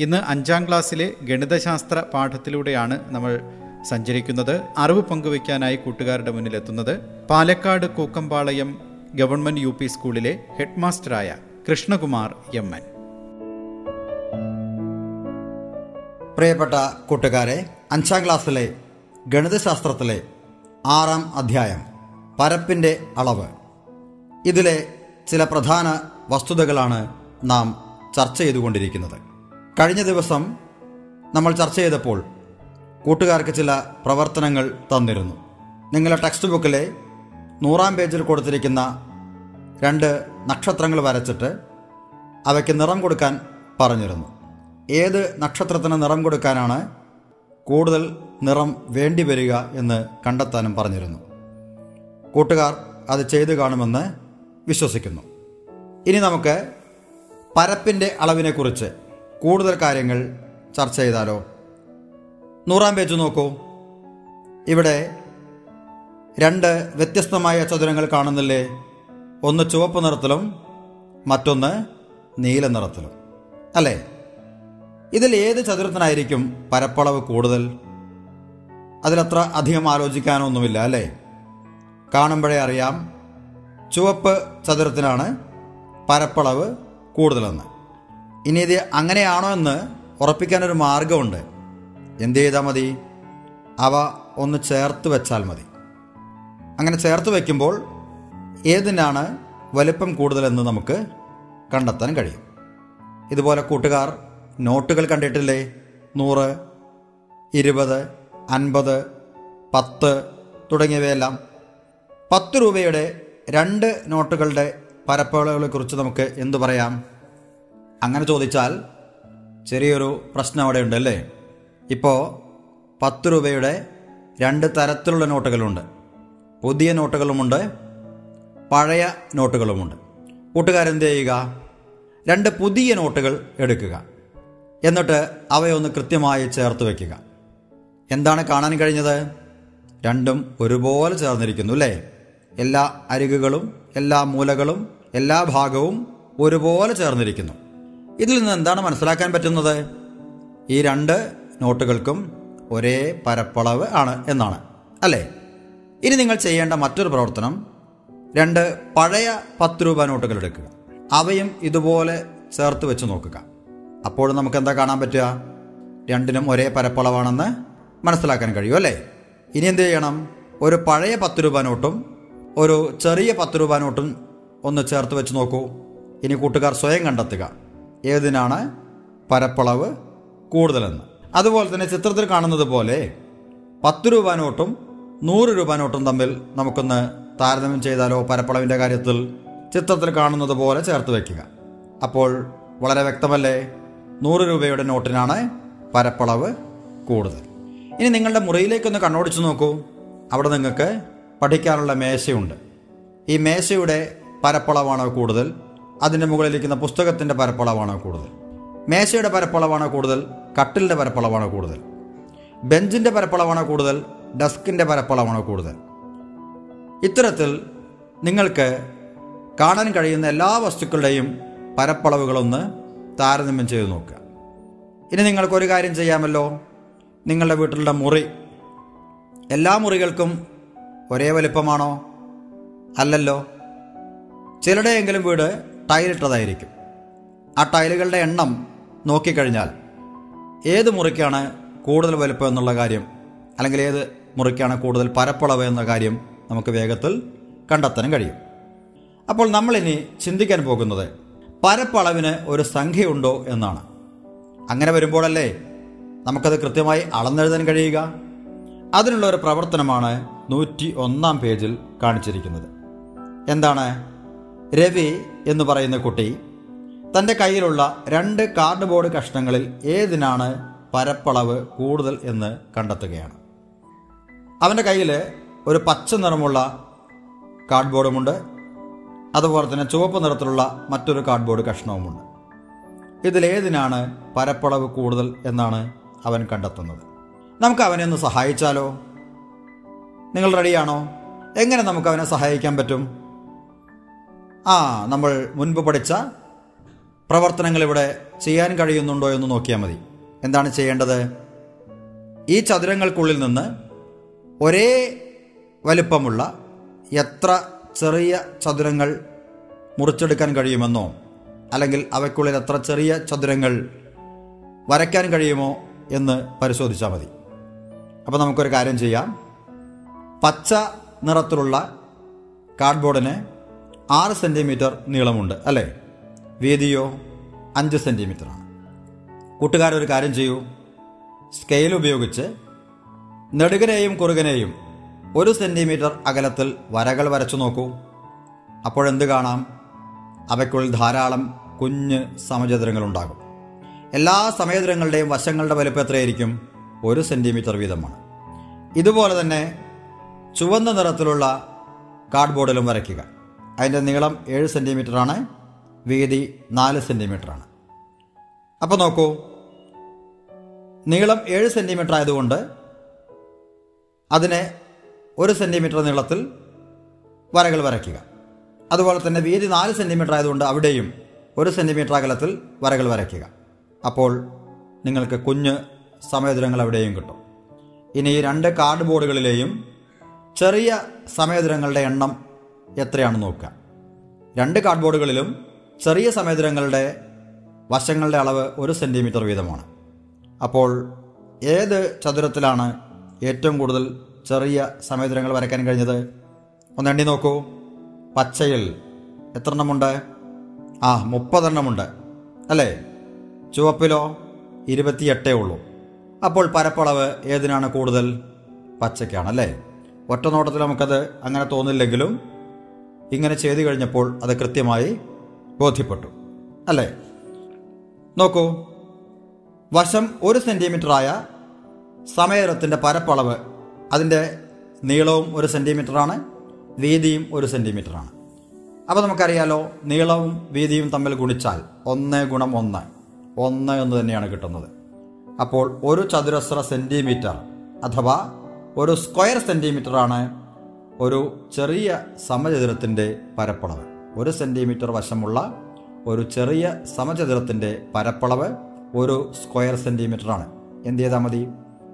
ഇന്ന് അഞ്ചാം ക്ലാസ്സിലെ ഗണിതശാസ്ത്ര പാഠത്തിലൂടെയാണ് നമ്മൾ സഞ്ചരിക്കുന്നത്. അറിവ് പങ്കുവയ്ക്കാനായി കൂട്ടുകാരുടെ മുന്നിൽ എത്തുന്നത് Palakkad Kookkampalayam government U P സ്കൂളിലെ ഹെഡ് മാസ്റ്ററായ കൃഷ്ണകുമാർ എം എൻ. പ്രിയപ്പെട്ട കൂട്ടുകാരെ അഞ്ചാം ക്ലാസ്സിലെ ഗണിതശാസ്ത്രത്തിലെ ആറാം അധ്യായം പരപ്പിന്റെ അളവ്. ഇതിലെ ചില പ്രധാന വസ്തുതകളാണ് നാം ചർച്ച ചെയ്തുകൊണ്ടിരിക്കുന്നത്. കഴിഞ്ഞ ദിവസം നമ്മൾ ചർച്ച ചെയ്തപ്പോൾ കൂട്ടുകാർക്ക് ചില പ്രവർത്തനങ്ങൾ തന്നിരുന്നു. നിങ്ങളുടെ ടെക്സ്റ്റ് ബുക്കിലെ നൂറാം പേജിൽ കൊടുത്തിരിക്കുന്ന രണ്ട് നക്ഷത്രങ്ങൾ വരച്ചിട്ട് അവയ്ക്ക് നിറം കൊടുക്കാൻ പറഞ്ഞിരുന്നു. ഏത് നക്ഷത്രത്തിന് നിറം കൊടുക്കാനാണ് കൂടുതൽ നിറം വേണ്ടി വരിക എന്ന് കണ്ടെത്താനും പറഞ്ഞിരുന്നു. കൂട്ടുകാർ അത് ചെയ്തു കാണുമെന്ന് വിശ്വസിക്കുന്നു. ഇനി നമുക്ക് പരപ്പിന്റെ അളവിനെക്കുറിച്ച് കൂടുതൽ കാര്യങ്ങൾ ചർച്ച ചെയ്താലോ? നൂറാം പേജ് നോക്കൂ. ഇവിടെ രണ്ട് വ്യത്യസ്തമായ ചതുരങ്ങൾ കാണുന്നില്ലേ? ഒന്ന് ചുവപ്പ് നിറത്തിലും മറ്റൊന്ന് നീല നിറത്തിലും. അല്ലേ? ഇതിൽ ഏത് ചതുരത്തിനായിരിക്കും പരപ്പളവ് കൂടുതൽ? അതിലത്ര അധികം ആലോചിക്കാനൊന്നുമില്ല അല്ലേ? കാണുമ്പോഴേ അറിയാം. ചുവപ്പ് ചതുരത്തിനാണ് പരപ്പളവ് കൂടുതലെന്ന്. ഇനി ഇത് അങ്ങനെയാണോ എന്ന് ഉറപ്പിക്കാനൊരു മാർഗമുണ്ട്. എന്ത് ചെയ്താൽ മതി? അവ ഒന്ന് ചേർത്ത് വെച്ചാൽ മതി. അങ്ങനെ ചേർത്ത് വയ്ക്കുമ്പോൾ ഏതിനാണ് വലിപ്പം കൂടുതലെന്ന് നമുക്ക് കണ്ടെത്താൻ കഴിയും. ഇതുപോലെ കൂട്ടുകാർ നോട്ടുകൾ കണ്ടിട്ടില്ലേ? നൂറ് ഇരുപത് അൻപത് പത്ത് തുടങ്ങിയവയെല്ലാം. പത്ത് രൂപയുടെ രണ്ട് നോട്ടുകളുടെ പരപ്പുകളെ കുറിച്ച് നമുക്ക് എന്തു പറയാം? അങ്ങനെ ചോദിച്ചാൽ ചെറിയൊരു പ്രശ്നം അവിടെ ഉണ്ടല്ലേ ഇപ്പോൾ പത്ത് രൂപയുടെ രണ്ട് തരത്തിലുള്ള നോട്ടുകളുണ്ട്. പുതിയ നോട്ടുകളുമുണ്ട് പഴയ നോട്ടുകളുമുണ്ട്. കൂട്ടുകാരെന്ത് ചെയ്യുക? രണ്ട് പുതിയ നോട്ടുകൾ എടുക്കുക. എന്നിട്ട് അവയൊന്ന് കൃത്യമായി ചേർത്ത് വയ്ക്കുക എന്താണ് കാണാൻ കഴിഞ്ഞത്? രണ്ടും ഒരുപോലെ ചേർന്നിരിക്കുന്നു അല്ലേ? എല്ലാ അരികുകളും എല്ലാ മൂലകളും എല്ലാ ഭാഗവും ഒരുപോലെ ചേർന്നിരിക്കുന്നു. ഇതിൽ നിന്ന് എന്താണ് മനസ്സിലാക്കാൻ പറ്റുന്നത്? ഈ രണ്ട് നോട്ടുകൾക്കും ഒരേ പരപ്പളവ് ആണ് എന്നാണ് അല്ലേ? ഇനി നിങ്ങൾ ചെയ്യേണ്ട മറ്റൊരു പ്രവർത്തനം രണ്ട് പഴയ പത്ത് രൂപ നോട്ടുകൾ എടുക്കുക. അവയും ഇതുപോലെ ചേർത്ത് വെച്ച് നോക്കുക. അപ്പോൾ നമുക്ക് എന്താ കാണാൻ പറ്റുക? രണ്ടിനും ഒരേ പരപ്പളവാണെന്ന് മനസ്സിലാക്കാൻ കഴിയും അല്ലേ? ഇനി എന്ത് ചെയ്യണം? ഒരു പഴയ പത്ത് രൂപ നോട്ടും ഒരു ചെറിയ പത്ത് രൂപ നോട്ടും ഒന്ന് ചേർത്ത് വെച്ച് നോക്കൂ. ഇനി കൂട്ടുകാർ സ്വയം കണ്ടെത്തുക. ഏതിനാണ് പരപ്പളവ് കൂടുതലെന്ന്. അതുപോലെ തന്നെ ചിത്രത്തിൽ കാണുന്നത് പോലെ പത്ത് രൂപ നോട്ടും നൂറ് രൂപ നോട്ടും തമ്മിൽ നമുക്കൊന്ന് താരതമ്യം ചെയ്താലോ പരപ്പളവിന്റെ കാര്യത്തിൽ ചിത്രത്തിൽ കാണുന്നത് പോലെ ചേർത്ത് വയ്ക്കുക. അപ്പോൾ വളരെ വ്യക്തമല്ലേ? നൂറ് രൂപയുടെ നോട്ടിനാണ് പരപ്പളവ് കൂടുതൽ. ഇനി നിങ്ങളുടെ മുറിയിലേക്കൊന്ന് കണ്ണോടിച്ച് നോക്കൂ. അവിടെ നിങ്ങൾക്ക് പഠിക്കാനുള്ള മേശയുണ്ട്. ഈ മേശയുടെ പരപ്പളവാണ് കൂടുതൽ. അതിന്റെ മുകളിലിരിക്കുന്ന പുസ്തകത്തിന്റെ പരപ്പളവാണ് കൂടുതൽ. മേശയുടെ പരപ്പളവാണ് കൂടുതൽ കട്ടിലിന്റെ പരപ്പളവാണ് കൂടുതൽ. ബെഞ്ചിന്റെ പരപ്പളവാണ് കൂടുതൽ ഡെസ്കിന്റെ പരപ്പളവാണ് കൂടുതൽ. ഇത്തരത്തിൽ നിങ്ങൾക്ക് കാണാൻ കഴിയുന്ന എല്ലാ വസ്തുക്കളുടെയും പരപ്പളവുകളൊന്ന് താരതമ്യം ചെയ്ത് നോക്കുക. ഇനി നിങ്ങൾക്കൊരു കാര്യം ചെയ്യാമല്ലോ. നിങ്ങളുടെ വീട്ടിലുള്ള മുറി എല്ലാ മുറികൾക്കും ഒരേ വലിപ്പമാണോ? അല്ലല്ലോ. ചിലടെയെങ്കിലും വീട് ടൈലിട്ടതായിരിക്കും. ആ ടൈലുകളുടെ എണ്ണം നോക്കിക്കഴിഞ്ഞാൽ ഏത് മുറിക്കാണ് കൂടുതൽ വലുപ്പം എന്നുള്ള കാര്യം അല്ലെങ്കിൽ ഏത് മുറിക്കാണ് കൂടുതൽ പരപ്പളവ് എന്ന കാര്യം നമുക്ക് വേഗത്തിൽ കണ്ടെത്താനും കഴിയും. അപ്പോൾ നമ്മളിനി ചിന്തിക്കാൻ പോകുന്നത് പരപ്പളവിന് ഒരു സംഖ്യയുണ്ടോ എന്നാണ്. അങ്ങനെ വരുമ്പോഴല്ലേ നമുക്കത് കൃത്യമായി അളന്നെഴുതാൻ കഴിയുക? അതിനുള്ള ഒരു പ്രവർത്തനമാണ് നൂറ്റി ഒന്നാം പേജിൽ കാണിച്ചിരിക്കുന്നത്. എന്താണ്? രവി എന്ന് പറയുന്ന കുട്ടി തന്റെ കയ്യിലുള്ള രണ്ട് കാർഡ് ബോർഡ് കഷ്ണങ്ങളിൽ ഏതിനാണ് പരപ്പളവ് കൂടുതൽ എന്ന് കണ്ടെത്തുകയാണ്. അവന്റെ കയ്യിൽ ഒരു പച്ച നിറമുള്ള കാർഡ് ബോർഡുമുണ്ട് അതുപോലെ തന്നെ ചുവപ്പ് നിറത്തിലുള്ള മറ്റൊരു കാർഡ് ബോർഡ് കഷ്ണവുമുണ്ട് ഇതിലേതിനാണ് പരപ്പളവ് കൂടുതൽ എന്നാണ് അവൻ കണ്ടെത്തുന്നത്. നമുക്ക് അവനെ ഒന്ന് സഹായിച്ചാലോ? നിങ്ങൾ റെഡിയാണോ? എങ്ങനെ നമുക്ക് അവനെ സഹായിക്കാൻ പറ്റും? ആ നമ്മൾ മുൻപ് പഠിച്ച പ്രവർത്തനങ്ങൾ ഇവിടെ ചെയ്യാൻ കഴിയുന്നുണ്ടോ എന്ന് നോക്കിയാൽ മതി. എന്താണ് ചെയ്യേണ്ടത്? ഈ ചതുരങ്ങൾക്കുള്ളിൽ നിന്ന് ഒരേ വലിപ്പമുള്ള എത്ര ചെറിയ ചതുരങ്ങൾ മുറിച്ചെടുക്കാൻ കഴിയുമെന്നോ അല്ലെങ്കിൽ അവയ്ക്കുള്ളിൽ എത്ര ചെറിയ ചതുരങ്ങൾ വരയ്ക്കാൻ കഴിയുമോ എന്ന് പരിശോധിച്ചാൽ മതി. അപ്പോൾ നമുക്കൊരു കാര്യം ചെയ്യാം. പച്ച നിറത്തിലുള്ള കാർഡ്ബോർഡിന് ആറ് സെന്റിമീറ്റർ നീളമുണ്ട് അല്ലേ? വീതിയോ അഞ്ച് സെന്റിമീറ്ററാണ് കൂട്ടുകാരൊരു കാര്യം ചെയ്യൂ. സ്കെയിൽ ഉപയോഗിച്ച് നെടുകനെയും കുറുകനെയും ഒരു സെന്റിമീറ്റർ അകലത്തിൽ വരകൾ വരച്ചു നോക്കൂ. അപ്പോഴെന്ത് കാണാം? അവയ്ക്കുള്ളിൽ ധാരാളം കുഞ്ഞ് സമചതുരങ്ങളുണ്ടാകും. എല്ലാ സമചതുരങ്ങളുടെയും വശങ്ങളുടെ വലുപ്പം എത്രയായിരിക്കും? ഒരു സെന്റിമീറ്റർ വീതമാണ്. ഇതുപോലെ തന്നെ ചുവന്ന നിറത്തിലുള്ള കാർഡ്ബോർഡിലും വരയ്ക്കുക. അതിന്റെ നീളം ഏഴ് സെന്റിമീറ്ററാണ് വീതി നാല് സെന്റിമീറ്ററാണ് അപ്പോൾ നോക്കൂ. നീളം ഏഴ് സെന്റിമീറ്റർ ആയതുകൊണ്ട് അതിനെ ഒരു സെന്റിമീറ്റർ നീളത്തിൽ വരകൾ വരയ്ക്കുക. അതുപോലെ തന്നെ വീതി നാല് സെന്റിമീറ്റർ ആയതുകൊണ്ട് അവിടെയും ഒരു സെന്റിമീറ്റർ അകലത്തിൽ വരകൾ വരയ്ക്കുക. അപ്പോൾ നിങ്ങൾക്ക് കുഞ്ഞ് സമയദൂരങ്ങൾ അവിടെയും കിട്ടും. ഇനി ഈ രണ്ട് കാർഡ് ബോർഡുകളിലെയും ചെറിയ സമയദൂരങ്ങളുടെ എണ്ണം എത്രയാണെന്ന് നോക്കുക. രണ്ട് കാർഡ്ബോർഡുകളിലും ചെറിയ സമയദൂരങ്ങളുടെ വശങ്ങളുടെ അളവ് ഒരു സെന്റിമീറ്റർ വീതമാണ്. അപ്പോൾ ഏത് ചതുരത്തിലാണ് ഏറ്റവും കൂടുതൽ ചെറിയ സമയദൂരങ്ങൾ വരയ്ക്കാൻ കഴിഞ്ഞത്? ഒന്ന് എണ്ണി നോക്കൂ. പച്ചയിൽ എത്ര എണ്ണമുണ്ട് ആ മുപ്പതെണ്ണമുണ്ട്. അല്ലേ? ചുവപ്പിലോ ഇരുപത്തിയെട്ടേ ഉള്ളൂ. അപ്പോൾ പരപ്പളവ് ഏതിനാണ് കൂടുതൽ? പച്ചയ്ക്കാണ് അല്ലേ? ഒറ്റ നോട്ടത്തിൽ നമുക്കത് അങ്ങനെ തോന്നില്ലെങ്കിലും ഇങ്ങനെ ചെയ്തു കഴിഞ്ഞപ്പോൾ അത് കൃത്യമായി ബോധ്യപ്പെട്ടു. അല്ലേ? നോക്കൂ. വശം ഒരു സെന്റിമീറ്ററായ സമയത്തിന്റെ പരപ്പളവ് അതിന്റെ നീളവും ഒരു സെന്റിമീറ്ററാണ് വീതിയും ഒരു സെന്റിമീറ്ററാണ് അപ്പോൾ നമുക്കറിയാലോ നീളവും വീതിയും തമ്മിൽ ഗുണിച്ചാൽ ഒന്ന് ഗുണം ഒന്ന് ഒന്ന് എന്ന് തന്നെയാണ് കിട്ടുന്നത്. അപ്പോൾ ഒരു ചതുരശ്ര സെന്റിമീറ്റർ അഥവാ ഒരു സ്ക്വയർ സെന്റിമീറ്ററാണ് ഒരു ചെറിയ സമചതുരത്തിന്റെ പരപ്പളവ്. ഒരു സെന്റിമീറ്റർ വശമുള്ള ഒരു ചെറിയ സമചതുരത്തിന്റെ പരപ്പളവ് ഒരു സ്ക്വയർ സെന്റിമീറ്ററാണ് എന്ത് ചെയ്താൽ മതി?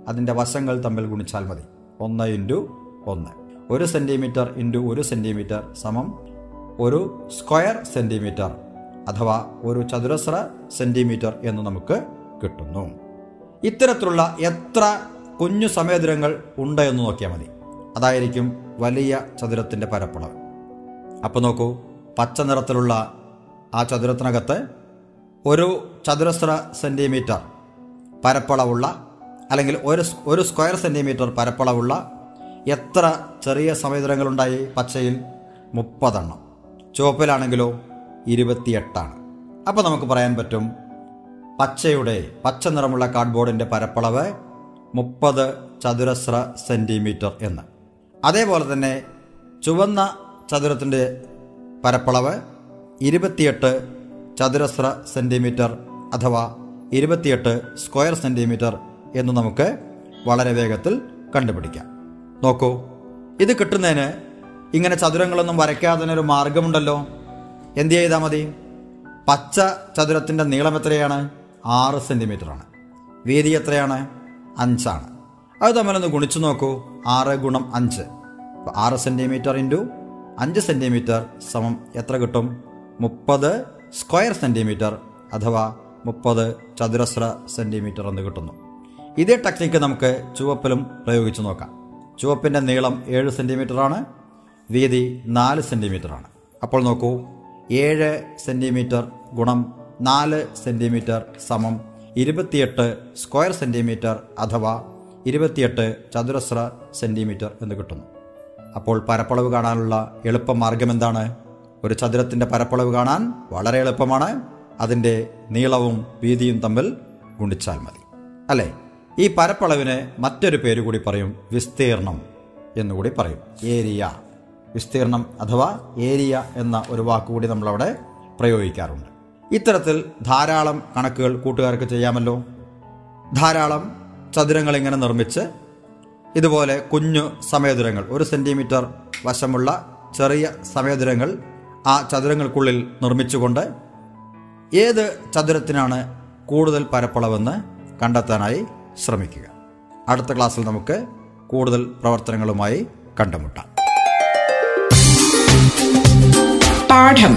അതിന്റെ വശങ്ങൾ തമ്മിൽ ഗുണിച്ചാൽ മതി. ഒന്ന് ഇന്റു ഒന്ന്. ഒരു സെന്റിമീറ്റർ ഇന്റു ഒരു സെന്റിമീറ്റർ സമം ഒരു സ്ക്വയർ സെന്റിമീറ്റർ അഥവാ ഒരു ചതുരശ്ര സെന്റിമീറ്റർ എന്ന് നമുക്ക് കിട്ടുന്നു. ഇത്തരത്തിലുള്ള എത്ര കുഞ്ഞു സമയദുരങ്ങൾ ഉണ്ട് എന്ന് നോക്കിയാൽ മതി. അതായിരിക്കും വലിയ ചതുരത്തിന്റെ പരപ്പളവ്. അപ്പോൾ നോക്കൂ പച്ച നിറത്തിലുള്ള ആ ചതുരത്തിനകത്ത് ഒരു ചതുരശ്ര സെന്റിമീറ്റർ പരപ്പളവുള്ള അല്ലെങ്കിൽ ഒരു ഒരു സ്ക്വയർ സെന്റിമീറ്റർ പരപ്പളവുള്ള എത്ര ചെറിയ സമുദ്രങ്ങളുണ്ടായി പച്ചയിൽ മുപ്പതെണ്ണം. ചുവപ്പിലാണെങ്കിലോ ഇരുപത്തിയെട്ടാണ്. അപ്പോൾ നമുക്ക് പറയാൻ പറ്റും പച്ചയുടെ പച്ച നിറമുള്ള കാർഡ്ബോർഡിന്റെ പരപ്പളവ് മുപ്പത് ചതുരശ്ര സെന്റിമീറ്റർ എന്ന്. അതേപോലെ തന്നെ ചുവന്ന ചതുരത്തിന്റെ പരപ്പളവ് ഇരുപത്തിയെട്ട് ചതുരശ്ര സെന്റിമീറ്റർ അഥവാ ഇരുപത്തിയെട്ട് സ്ക്വയർ സെന്റിമീറ്റർ എന്ന് നമുക്ക് വളരെ വേഗത്തിൽ കണ്ടുപിടിക്കാം. നോക്കൂ ഇത് കിട്ടുന്നതിന് ഇങ്ങനെ ചതുരങ്ങളൊന്നും വരയ്ക്കാതെ ഒരു മാർഗമുണ്ടല്ലോ. എന്ത് ചെയ്താൽ മതി? പച്ച ചതുരത്തിന്റെ നീളം എത്രയാണ്? ആറ് സെന്റിമീറ്ററാണ് വീതി എത്രയാണ്? അഞ്ചാണ്. അത് തമ്മിലൊന്ന് ഗുണിച്ചു നോക്കൂ. ആറ് ഗുണം അഞ്ച്. അപ്പോൾ ആറ് സെന്റിമീറ്റർ ഇന്റു അഞ്ച് സെന്റിമീറ്റർ സമം എത്ര കിട്ടും? മുപ്പത് സ്ക്വയർ സെന്റിമീറ്റർ അഥവാ മുപ്പത് ചതുരശ്ര സെന്റിമീറ്റർ എന്ന് കിട്ടുന്നു. ഇതേ ടെക്നിക്ക് നമുക്ക് ചുവപ്പിലും പ്രയോഗിച്ച് നോക്കാം. ചുവപ്പിന്റെ നീളം ഏഴ് സെന്റിമീറ്ററാണ് വീതി നാല് സെന്റിമീറ്ററാണ് അപ്പോൾ നോക്കൂ ഏഴ് സെന്റിമീറ്റർ ഗുണം നാല് സെന്റിമീറ്റർ സമം ഇരുപത്തിയെട്ട് സ്ക്വയർ സെന്റിമീറ്റർ അഥവാ ഇരുപത്തിയെട്ട് ചതുരശ്ര സെന്റിമീറ്റർ എന്ന് കിട്ടുന്നു. അപ്പോൾ പരപ്പളവ് കാണാനുള്ള എളുപ്പ മാർഗം എന്താണ്? ഒരു ചതുരത്തിന്റെ പരപ്പളവ് കാണാൻ വളരെ എളുപ്പമാണ്. അതിന്റെ നീളവും വീതിയും തമ്മിൽ ഗുണിച്ചാൽ മതി. അല്ലേ? ഈ പരപ്പളവിന് മറ്റൊരു പേര് കൂടി പറയും. വിസ്തീർണം എന്നുകൂടി പറയും. ഏരിയ. വിസ്തീർണം അഥവാ ഏരിയ എന്ന ഒരു വാക്കുകൂടി നമ്മളവിടെ പ്രയോഗിക്കാറുണ്ട്. ഇത്തരത്തിൽ ധാരാളം കണക്കുകൾ കൂട്ടുകാർക്ക് ചെയ്യാമല്ലോ. ധാരാളം ചതുരങ്ങൾ ഇങ്ങനെ നിർമ്മിച്ച് ഇതുപോലെ കുഞ്ഞു സമയദുരങ്ങൾ ഒരു സെന്റിമീറ്റർ വശമുള്ള ചെറിയ സമയദുരങ്ങൾ ആ ചതുരങ്ങൾക്കുള്ളിൽ നിർമ്മിച്ചുകൊണ്ട് ഏത് ചതുരത്തിനാണ് കൂടുതൽ പരപ്പളവെന്ന് കണ്ടെത്താനായി ശ്രമിക്കുക. അടുത്ത ക്ലാസ്സിൽ നമുക്ക് കൂടുതൽ പ്രവർത്തനങ്ങളുമായി കണ്ടുമുട്ടാം. പാഠം.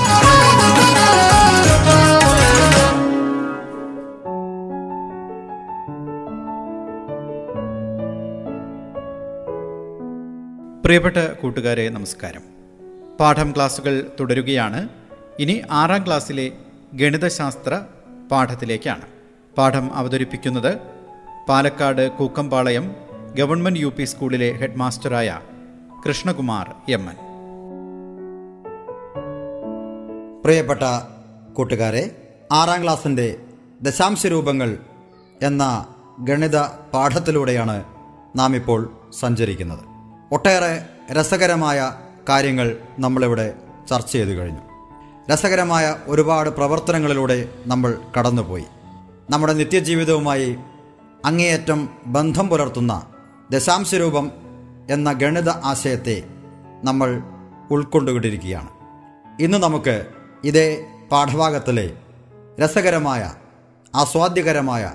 പ്രിയപ്പെട്ട കൂട്ടുകാരെ നമസ്കാരം. പാഠം ക്ലാസ്സുകൾ തുടരുകയാണ്. ഇനി ആറാം ക്ലാസ്സിലെ ഗണിതശാസ്ത്ര പാഠത്തിലേക്കാണ്. പാഠം അവതരിപ്പിക്കുന്നത് Palakkad Kookkampalayam government U P സ്കൂളിലെ ഹെഡ്മാസ്റ്ററായ കൃഷ്ണകുമാർ എം എൻ. പ്രിയപ്പെട്ട കൂട്ടുകാരെ ആറാം ക്ലാസ്സിന്റെ ദശാംശ രൂപങ്ങൾ എന്ന ഗണിത പാഠത്തിലൂടെയാണ് നാം ഇപ്പോൾ സഞ്ചരിക്കുന്നത്. ഒട്ടേറെ രസകരമായ കാര്യങ്ങൾ നമ്മളിവിടെ ചർച്ച ചെയ്തു കഴിഞ്ഞു. രസകരമായ ഒരുപാട് പ്രവർത്തനങ്ങളിലൂടെ നമ്മൾ കടന്നുപോയി. നമ്മുടെ നിത്യജീവിതവുമായി അങ്ങേയറ്റം ബന്ധം പുലർത്തുന്ന ദശാംശരൂപം എന്ന ഗണിത ആശയത്തെ നമ്മൾ ഉൾക്കൊണ്ടുകൊണ്ടിരിക്കുകയാണ്. ഇന്ന് നമുക്ക് ഇതേ പാഠഭാഗത്തിലെ രസകരമായ ആസ്വാദ്യകരമായ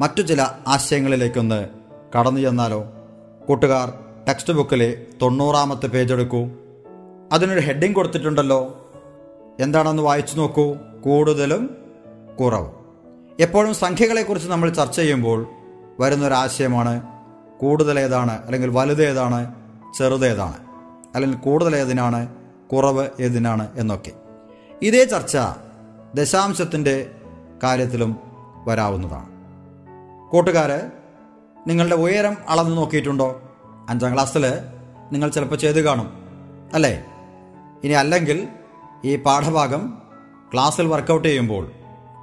മറ്റു ചില ആശയങ്ങളിലേക്കൊന്ന് കടന്നു ചെന്നാലോ? കൂട്ടുകാർ ടെക്സ്റ്റ് ബുക്കിലെ തൊണ്ണൂറാമത്തെ പേജ് എടുക്കൂ. അതിനൊരു ഹെഡിങ് കൊടുത്തിട്ടുണ്ടല്ലോ. എന്താണെന്ന് വായിച്ചു നോക്കൂ. കൂടുതലും കുറവ്. എപ്പോഴും സംഖ്യകളെക്കുറിച്ച് നമ്മൾ ചർച്ച ചെയ്യുമ്പോൾ വരുന്നൊരാശയമാണ് കൂടുതലേതാണ് അല്ലെങ്കിൽ വലുതേതാണ് ചെറുതേതാണ് അല്ലെങ്കിൽ കൂടുതൽ ഏതിനാണ് കുറവ് ഏതിനാണ് എന്നൊക്കെ. ഇതേ ചർച്ച ദശാംശത്തിന്റെ കാര്യത്തിലും വരാവുന്നതാണ്. കൂട്ടുകാർ നിങ്ങളുടെ ഉയരം അളന്നു നോക്കിയിട്ടുണ്ടോ? അഞ്ചാം ക്ലാസ്സിൽ നിങ്ങൾ ചിലപ്പോൾ ചെയ്ത് കാണും അല്ലേ? ഇനി അല്ലെങ്കിൽ ഈ പാഠഭാഗം ക്ലാസ്സിൽ വർക്കൗട്ട് ചെയ്യുമ്പോൾ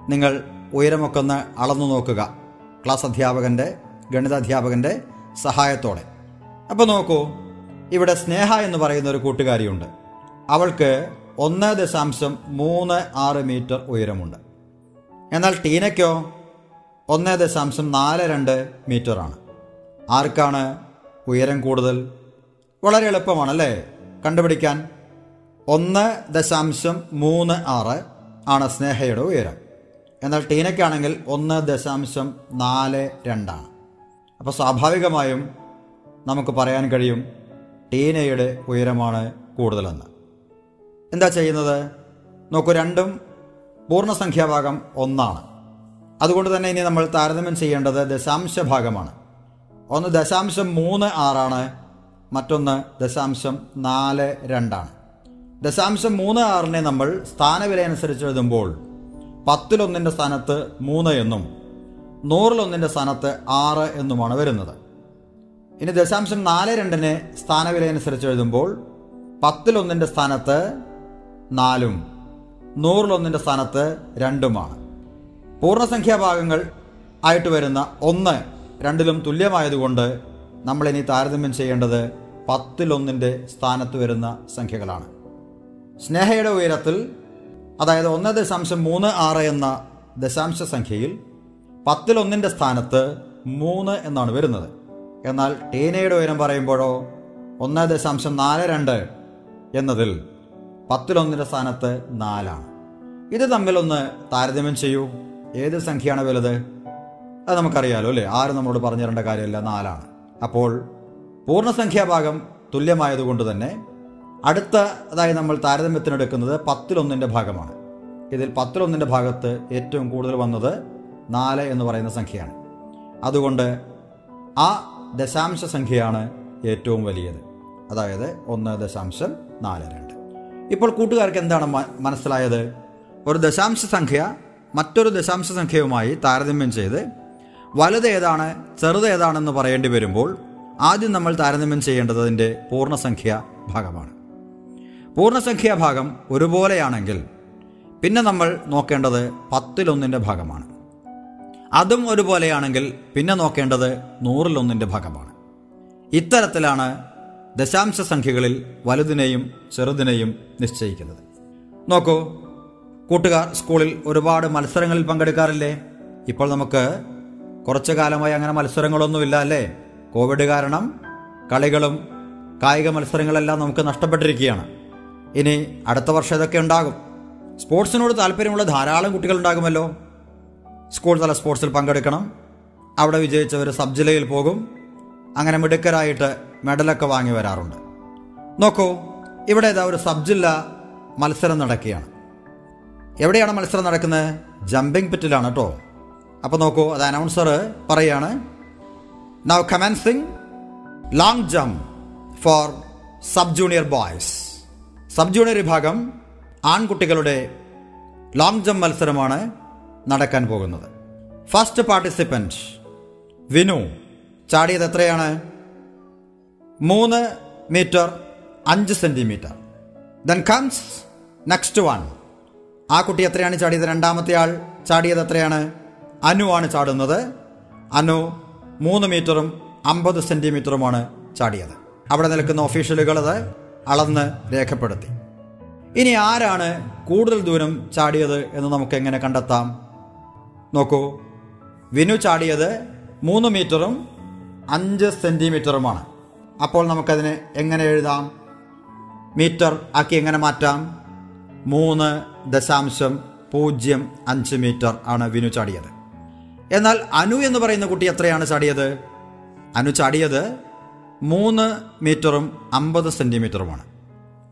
നിങ്ങൾ ഉയരമൊക്കെ ഒന്ന് അളന്നു നോക്കുക ക്ലാസ് അധ്യാപകന്റെ ഗണിതാധ്യാപകന്റെ സഹായത്തോടെ. അപ്പോൾ നോക്കൂ ഇവിടെ സ്നേഹ എന്ന് പറയുന്ന ഒരു കൂട്ടുകാരിയുണ്ട്. അവൾക്ക് ഒന്ന് ദശാംശം മൂന്ന് ആറ് മീറ്റർ ഉയരമുണ്ട്. എന്നാൽ ടീനയ്ക്കോ ഒന്ന് ദശാംശം നാല് രണ്ട് മീറ്ററാണ്. ആർക്കാണ്? ഉയരം കൂടുതൽ. വളരെ എളുപ്പമാണ് അല്ലേ കണ്ടുപിടിക്കാൻ. ഒന്ന് ദശാംശം മൂന്ന് ആറ് ആണ് സ്നേഹയുടെ ഉയരം. എന്നാൽ ടീനയ്ക്കാണെങ്കിൽ ഒന്ന് ദശാംശം നാല് രണ്ടാണ്. അപ്പോൾ സ്വാഭാവികമായും നമുക്ക് പറയാൻ കഴിയും ടീനയുടെ ഉയരമാണ് കൂടുതലെന്ന്. എന്താ ചെയ്യുന്നത്? നോക്കൂ രണ്ടും പൂർണസംഖ്യാഭാഗം ഒന്നാണ്. അതുകൊണ്ട് തന്നെ ഇനി നമ്മൾ താരതമ്യം ചെയ്യേണ്ടത് ദശാംശ ഭാഗമാണ്. ഒന്ന് ദശാംശം മൂന്ന് ആറാണ് മറ്റൊന്ന് ദശാംശം നാല് രണ്ടാണ്. ദശാംശം മൂന്ന് ആറിനെ നമ്മൾ സ്ഥാനവില അനുസരിച്ച് എഴുതുമ്പോൾ പത്തിലൊന്നിന്റെ സ്ഥാനത്ത് മൂന്ന് എന്നും നൂറിലൊന്നിന്റെ സ്ഥാനത്ത് ആറ് എന്നുമാണ് വരുന്നത്. ഇനി ദശാംശം നാല് രണ്ടിനെ സ്ഥാനവില അനുസരിച്ച് എഴുതുമ്പോൾ പത്തിലൊന്നിന്റെ സ്ഥാനത്ത് നാലും നൂറിലൊന്നിന്റെ സ്ഥാനത്ത് രണ്ടുമാണ്. പൂർണസംഖ്യാഭാഗങ്ങൾ ആയിട്ട് വരുന്ന ഒന്ന് രണ്ടിലും തുല്യമായതുകൊണ്ട് നമ്മളിനി താരതമ്യം ചെയ്യേണ്ടത് പത്തിലൊന്നിന്റെ സ്ഥാനത്ത് വരുന്ന സംഖ്യകളാണ്. സ്നേഹയുടെ ഉയരത്തിൽ അതായത് ഒന്ന് ദശാംശം മൂന്ന് ആറ് എന്ന ദശാംശ സംഖ്യയിൽ പത്തിലൊന്നിന്റെ സ്ഥാനത്ത് മൂന്ന് എന്നാണ് വരുന്നത്. എന്നാൽ ടീനയുടെ ഉയരം പറയുമ്പോഴോ ഒന്ന് ദശാംശം നാല് രണ്ട് എന്നതിൽ പത്തിലൊന്നിന്റെ സ്ഥാനത്ത് നാലാണ്. ഇത് തമ്മിലൊന്ന് താരതമ്യം ചെയ്യൂ. ഏത് സംഖ്യയാണ് വലുത്? അത് നമുക്കറിയാലോ അല്ലേ? ആരും നമ്മളോട് പറഞ്ഞു തരേണ്ട കാര്യമല്ല? നാലാണ്. അപ്പോൾ പൂർണസംഖ്യാഭാഗം തുല്യമായതുകൊണ്ട് തന്നെ അടുത്തതായി നമ്മൾ താരതമ്യത്തിനെടുക്കുന്നത് പത്തിലൊന്നിന്റെ ഭാഗമാണ്. ഇതിൽ പത്തിലൊന്നിന്റെ ഭാഗത്ത് ഏറ്റവും കൂടുതൽ വന്നത് നാല് എന്ന് പറയുന്ന സംഖ്യയാണ്. അതുകൊണ്ട് ആ ദശാംശ സംഖ്യയാണ് ഏറ്റവും വലിയത്. അതായത് ഒന്ന് ദശാംശം നാല് രണ്ട്. ഇപ്പോൾ കൂട്ടുകാർക്ക് എന്താണ് മനസ്സിലായത്? ഒരു ദശാംശ സംഖ്യ മറ്റൊരു ദശാംശ സംഖ്യയുമായി താരതമ്യം ചെയ്ത് വലുത് ഏതാണ് ചെറുത് ഏതാണെന്ന് പറയേണ്ടി വരുമ്പോൾ ആദ്യം നമ്മൾ താരതമ്യം ചെയ്യേണ്ടത് അതിന്റെ പൂർണസംഖ്യ ഭാഗമാണ്. പൂർണസംഖ്യാ ഭാഗം ഒരുപോലെയാണെങ്കിൽ പിന്നെ നമ്മൾ നോക്കേണ്ടത് പത്തിലൊന്നിന്റെ ഭാഗമാണ്. അതും ഒരുപോലെയാണെങ്കിൽ പിന്നെ നോക്കേണ്ടത് നൂറിലൊന്നിന്റെ ഭാഗമാണ്. ഇത്തരത്തിലാണ് ദശാംശ സംഖ്യകളിൽ വലുതിനെയും ചെറുതിനെയും നിശ്ചയിക്കുന്നത്. നോക്കൂ കൂട്ടുകാർ സ്കൂളിൽ ഒരുപാട് മത്സരങ്ങളിൽ പങ്കെടുക്കാറില്ലേ? ഇപ്പോൾ നമുക്ക് കുറച്ചു കാലമായി അങ്ങനെ മത്സരങ്ങളൊന്നുമില്ല അല്ലേ? കോവിഡ് കാരണം കളികളും കായിക മത്സരങ്ങളെല്ലാം നമുക്ക് നഷ്ടപ്പെട്ടിരിക്കുകയാണ്. ഇനി അടുത്ത വർഷം ഇതൊക്കെ ഉണ്ടാകും. സ്പോർട്സിനോട് താല്പര്യമുള്ള ധാരാളം കുട്ടികൾ ഉണ്ടാകുമല്ലോ. സ്കൂൾ തല സ്പോർട്സിൽ പങ്കെടുക്കണം. അവിടെ വിജയിച്ചവർ സബ് ജില്ലയിൽ പോകും. അങ്ങനെ മിടുക്കരായിട്ട് മെഡലൊക്കെ വാങ്ങി വരാറുണ്ട്. നോക്കൂ ഇവിടെ ഇതാ ഒരു സബ് ജില്ല മത്സരം നടക്കുകയാണ്. എവിടെയാണ് മത്സരം നടക്കുന്നത്? ജമ്പിംഗ് പിറ്റിലാണ് കേട്ടോ. അപ്പോൾ നോക്കൂ അത് അനൗൺസർ പറയാണ്. Now commencing long jump for sub junior boys sub junior വിഭാഗം ആൺകുട്ടികളുടെ ലോങ് ജംപ് മത്സരമാണ് നടക്കാൻ പോകുന്നത്. First participant Vinu. ചാടിയത് എത്രയാണ്? മൂന്ന് മീറ്റർ അഞ്ച് centimetre then comes next one ആ കുട്ടി എത്രയാണ് ചാടിയത്? രണ്ടാമത്തെ ആൾ ചാടിയത് എത്രയാണ്? അനു ആണ് ചാടുന്നത്. അനു മൂന്ന് മീറ്ററും അമ്പത് സെന്റിമീറ്ററുമാണ് ചാടിയത്. അവിടെ നിൽക്കുന്ന ഒഫീഷ്യലുകൾ അത് അളന്ന് രേഖപ്പെടുത്തി. ഇനി ആരാണ് കൂടുതൽ ദൂരം ചാടിയത് എന്ന് നമുക്ക് എങ്ങനെ കണ്ടെത്താം? നോക്കൂ. വിനു ചാടിയത് മൂന്ന് മീറ്ററും അഞ്ച് സെന്റിമീറ്ററുമാണ് അപ്പോൾ നമുക്കതിനെ എങ്ങനെ എഴുതാം? മീറ്റർ ആക്കി എങ്ങനെ മാറ്റാം? മൂന്ന് ദശാംശം പൂജ്യം അഞ്ച് മീറ്റർ ആണ് വിനു ചാടിയത്. എന്നാൽ അനു എന്ന് പറയുന്ന കുട്ടി എത്രയാണ് ചാടിയത്? അനു ചാടിയത് മൂന്ന് മീറ്ററും അമ്പത് സെന്റിമീറ്ററുമാണ്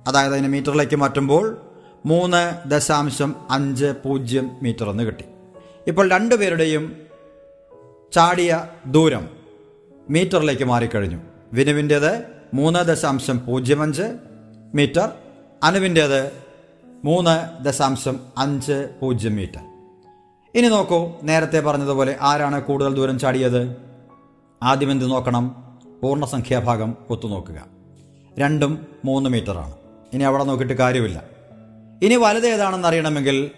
അതായത് അതിനെ മീറ്ററിലേക്ക് മാറ്റുമ്പോൾ മൂന്ന് ദശാംശം അഞ്ച് പൂജ്യം മീറ്റർ എന്ന് കിട്ടി. ഇപ്പോൾ രണ്ടുപേരുടെയും ചാടിയ ദൂരം മീറ്ററിലേക്ക് മാറിക്കഴിഞ്ഞു. വിനുവിന്റേത് മൂന്ന് ദശാംശം പൂജ്യം അഞ്ച് മീറ്റർ അനുവിന്റേത് മൂന്ന് ദശാംശം അഞ്ച് പൂജ്യം മീറ്റർ. ഇനി നോക്കൂ നേരത്തെ പറഞ്ഞതുപോലെ ആരാണ് കൂടുതൽ ദൂരം ചാടിയത്? ആദ്യം എന്ത് നോക്കണം? പൂർണസംഖ്യാഭാഗം ഒത്തുനോക്കുക. രണ്ടും മൂന്ന് മീറ്ററാണ്. ഇനി അവിടെ നോക്കിയിട്ട് കാര്യമില്ല. ഇനി വലുത് ഏതാണെന്ന് അറിയണമെങ്കിൽ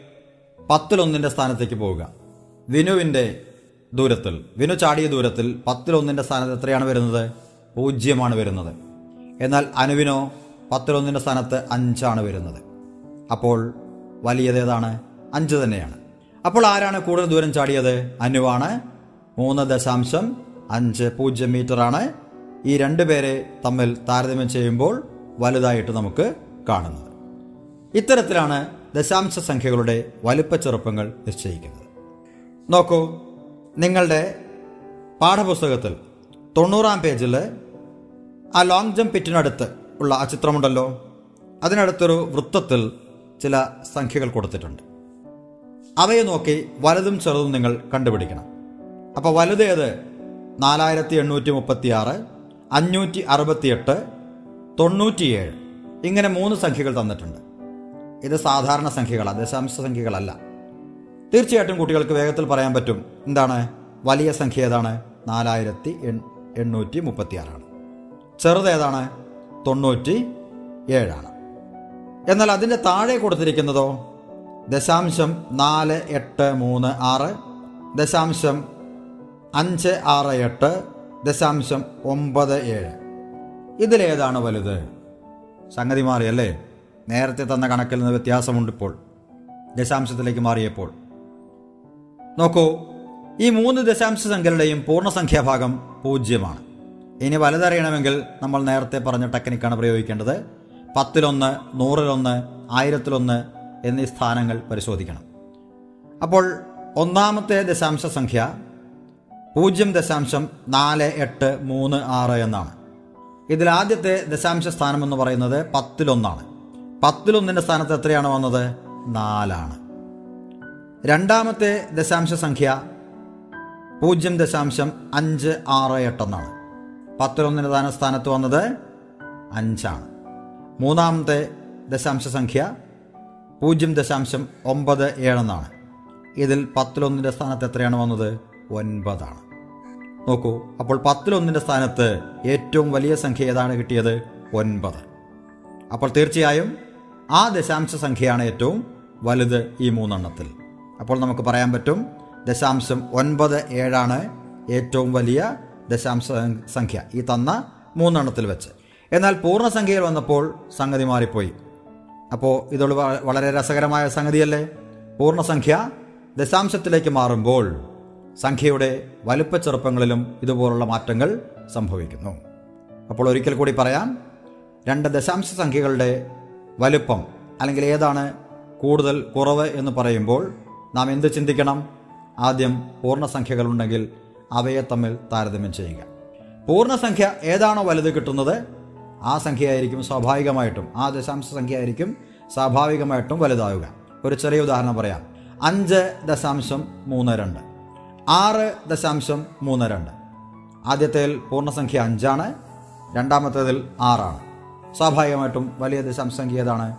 പത്തിലൊന്നിന്റെ സ്ഥാനത്തേക്ക് പോവുക. വിനുവിന്റെ ദൂരത്തിൽ വിനു ചാടിയ ദൂരത്തിൽ പത്തിലൊന്നിന്റെ സ്ഥാനത്ത് എത്രയാണ് വരുന്നത്? പൂജ്യമാണ് വരുന്നത്. എന്നാൽ അനുവിനോ പത്തിലൊന്നിന്റെ സ്ഥാനത്ത് അഞ്ചാണ് വരുന്നത്. അപ്പോൾ വലിയത് ഏതാണ്? അഞ്ച് തന്നെയാണ്. അപ്പോൾ ആരാണ് കൂടുതൽ ദൂരം ചാടിയത്? അനുവാണ് മൂന്ന് ദശാംശം അഞ്ച് പൂജ്യം മീറ്ററാണ് ഈ രണ്ട് പേരെ തമ്മിൽ താരതമ്യം ചെയ്യുമ്പോൾ വലുതായിട്ട് നമുക്ക് കാണുന്നത്. ഇത്തരത്തിലാണ് ദശാംശ സംഖ്യകളുടെ വലുപ്പച്ചെറുപ്പങ്ങൾ നിശ്ചയിക്കുന്നത്. നോക്കൂ നിങ്ങളുടെ പാഠപുസ്തകത്തിൽ തൊണ്ണൂറാം പേജിൽ ആ ലോങ് ജംപ് പിറ്റിനടുത്ത് ഉള്ള ആ ചിത്രമുണ്ടല്ലോ. അതിനടുത്തൊരു വൃത്തത്തിൽ ചില സംഖ്യകൾ കൊടുത്തിട്ടുണ്ട്. അവയെ നോക്കി വലുതും ചെറുതും നിങ്ങൾ കണ്ടുപിടിക്കണം. അപ്പോൾ വലുത് ഏത്? നാലായിരത്തി എണ്ണൂറ്റി മുപ്പത്തി ആറ് അഞ്ഞൂറ്റി അറുപത്തിയെട്ട് തൊണ്ണൂറ്റിയേഴ്. ഇങ്ങനെ മൂന്ന് സംഖ്യകൾ തന്നിട്ടുണ്ട്. ഇത് സാധാരണ സംഖ്യകളാണ് ദശാംശ സംഖ്യകളല്ല. തീർച്ചയായിട്ടും കുട്ടികൾക്ക് വേഗത്തിൽ പറയാൻ പറ്റും. എന്താണ്? വലിയ സംഖ്യ ഏതാണ്? നാലായിരത്തി എണ്ണൂറ്റി മുപ്പത്തി ആറാണ് ചെറുത് ഏതാണ്? തൊണ്ണൂറ്റി ഏഴാണ് എന്നാൽ അതിന്റെ താഴെ കൊടുത്തിരിക്കുന്നതോ? ദശാംശം നാല് എട്ട് മൂന്ന് ആറ് ദശാംശം അഞ്ച് ആറ് എട്ട് ദശാംശം ഒമ്പത് ഏഴ്. ഇതിലേതാണ് വലുത്? സംഗതി മാറിയല്ലേ? നേരത്തെ തന്ന കണക്കിൽ നിന്ന് വ്യത്യാസമുണ്ട് ഇപ്പോൾ. ദശാംശത്തിലേക്ക് മാറിയപ്പോൾ. നോക്കൂ ഈ മൂന്ന് ദശാംശ സംഖ്യകളുടെയും പൂർണസംഖ്യാഭാഗം പൂജ്യമാണ്. ഇനി വലുതറിയണമെങ്കിൽ നമ്മൾ നേരത്തെ പറഞ്ഞ ടെക്നിക്കാണ് പ്രയോഗിക്കേണ്ടത്. പത്തിലൊന്ന് നൂറിലൊന്ന് ആയിരത്തിലൊന്ന് എന്നീ സ്ഥാനങ്ങൾ പരിശോധിക്കണം. അപ്പോൾ ഒന്നാമത്തെ ദശാംശ സംഖ്യ പൂജ്യം ദശാംശം നാല് എട്ട് മൂന്ന് ആറ് എന്നാണ്. ഇതിൽ ആദ്യത്തെ ദശാംശ സ്ഥാനം എന്ന് പറയുന്നത് പത്തിലൊന്നാണ്. പത്തിലൊന്നിന്റെ സ്ഥാനത്ത് എത്രയാണ് വന്നത്? നാലാണ്. രണ്ടാമത്തെ ദശാംശ സംഖ്യ പൂജ്യം ദശാംശം അഞ്ച് ആറ് എട്ടെന്നാണ് പത്തിലൊന്നിന്റെ സ്ഥാന സ്ഥാനത്ത് വന്നത് അഞ്ചാണ്. മൂന്നാമത്തെ ദശാംശ സംഖ്യ പൂജ്യം ദശാംശം ഒമ്പത് ഏഴെന്നാണ്. ഇതിൽ പത്തിലൊന്നിന്റെ സ്ഥാനത്ത് എത്രയാണ് വന്നത്? ഒൻപതാണ്. നോക്കൂ അപ്പോൾ പത്തിലൊന്നിന്റെ സ്ഥാനത്ത് ഏറ്റവും വലിയ സംഖ്യ ഏതാണ് കിട്ടിയത്? ഒൻപത്. അപ്പോൾ തീർച്ചയായും ആ ദശാംശ സംഖ്യയാണ് ഏറ്റവും വലുത് ഈ മൂന്നെണ്ണത്തിൽ. അപ്പോൾ നമുക്ക് പറയാൻ പറ്റും ദശാംശം ഒൻപത് ഏഴാണ് ഏറ്റവും വലിയ ദശാംശ സംഖ്യ ഈ തന്ന മൂന്നെണ്ണത്തിൽ വെച്ച്. എന്നാൽ പൂർണസംഖ്യയിൽ വന്നപ്പോൾ സംഗതി മാറിപ്പോയി. അപ്പോൾ ഇതൊരു വളരെ രസകരമായ സംഗതിയല്ലേ? പൂർണസംഖ്യ ദശാംശത്തിലേക്ക് മാറുമ്പോൾ സംഖ്യയുടെ വലുപ്പച്ചെറുപ്പങ്ങളിലും ഇതുപോലുള്ള മാറ്റങ്ങൾ സംഭവിക്കുന്നു. അപ്പോൾ ഒരിക്കൽ കൂടി പറയാം രണ്ട് ദശാംശ സംഖ്യകളുടെ വലുപ്പം അല്ലെങ്കിൽ ഏതാണ് കൂടുതൽ കുറവ് എന്ന് പറയുമ്പോൾ നാം എന്ത് ചിന്തിക്കണം? ആദ്യം പൂർണസംഖ്യകളുണ്ടെങ്കിൽ അവയെ തമ്മിൽ താരതമ്യം ചെയ്യുക. പൂർണസംഖ്യ ഏതാണോ വലുത് കിട്ടുന്നത് ആ സംഖ്യയായിരിക്കും സ്വാഭാവികമായിട്ടും. ആ ദശാംശ സംഖ്യയായിരിക്കും സ്വാഭാവികമായിട്ടും വലുതാവുക. ഒരു ചെറിയ ഉദാഹരണം പറയാം. അഞ്ച് ദശാംശം മൂന്ന് രണ്ട്. ആറ് ദശാംശം മൂന്ന് രണ്ട്. ആദ്യത്തേതിൽ പൂർണസംഖ്യ അഞ്ചാണ്. രണ്ടാമത്തേതിൽ ആറാണ്. സ്വാഭാവികമായിട്ടും വലിയ ദശാംശ സംഖ്യ ഏതാണ്?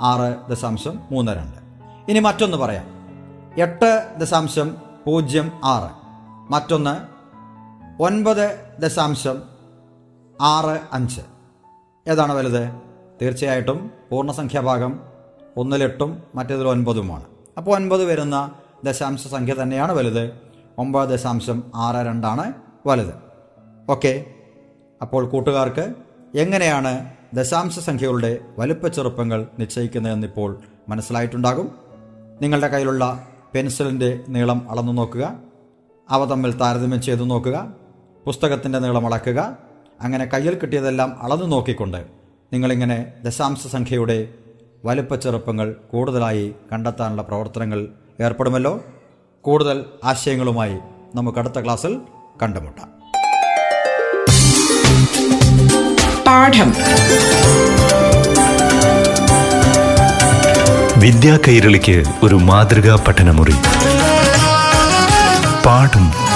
ആറ് ദശാംശം മൂന്ന് രണ്ട്. ഇനി മറ്റൊന്ന് പറയാം. എട്ട് ദശാംശം പൂജ്യം ആറ്. മറ്റൊന്ന് ഒൻപത് ദശാംശം ആറ് അഞ്ച്. ഏതാണ് വലുത്? തീർച്ചയായിട്ടും പൂർണസംഖ്യാഭാഗം ഒന്നിലെട്ടും മറ്റേതിൽ ഒൻപതുമാണ്. അപ്പോൾ ഒൻപത് വരുന്ന ദശാംശ സംഖ്യ തന്നെയാണ് വലുത്. ഒമ്പത് ദശാംശം ആറ് രണ്ടാണ് വലുത്. ഓക്കെ. അപ്പോൾ കൂട്ടുകാർക്ക് എങ്ങനെയാണ് ദശാംശ സംഖ്യകളുടെ വലുപ്പ ചെറുപ്പങ്ങൾ നിശ്ചയിക്കുന്നതെന്നിപ്പോൾ മനസ്സിലായിട്ടുണ്ടാകും. നിങ്ങളുടെ കയ്യിലുള്ള പെൻസിലിന്റെ നീളം അളന്നു നോക്കുക. അവ തമ്മിൽ താരതമ്യം ചെയ്തു നോക്കുക. പുസ്തകത്തിന്റെ നീളം അളക്കുക. അങ്ങനെ കയ്യിൽ കിട്ടിയതെല്ലാം അളന്നു നോക്കിക്കൊണ്ട് നിങ്ങളിങ്ങനെ ദശാംശ സംഖ്യയുടെ വലുപ്പ ചെറുപ്പങ്ങൾ കൂടുതലായി കണ്ടെത്താനുള്ള പ്രവർത്തനങ്ങൾ ഏർപ്പെടുമല്ലോ? കൂടുതൽ ആശയങ്ങളുമായി നമുക്ക് അടുത്ത ക്ലാസ്സിൽ കണ്ടുമുട്ടാം. പാഠം. വിദ്യാ കൈരളിക്ക് ഒരു മാതൃകാ പഠനമുറി. പാഠം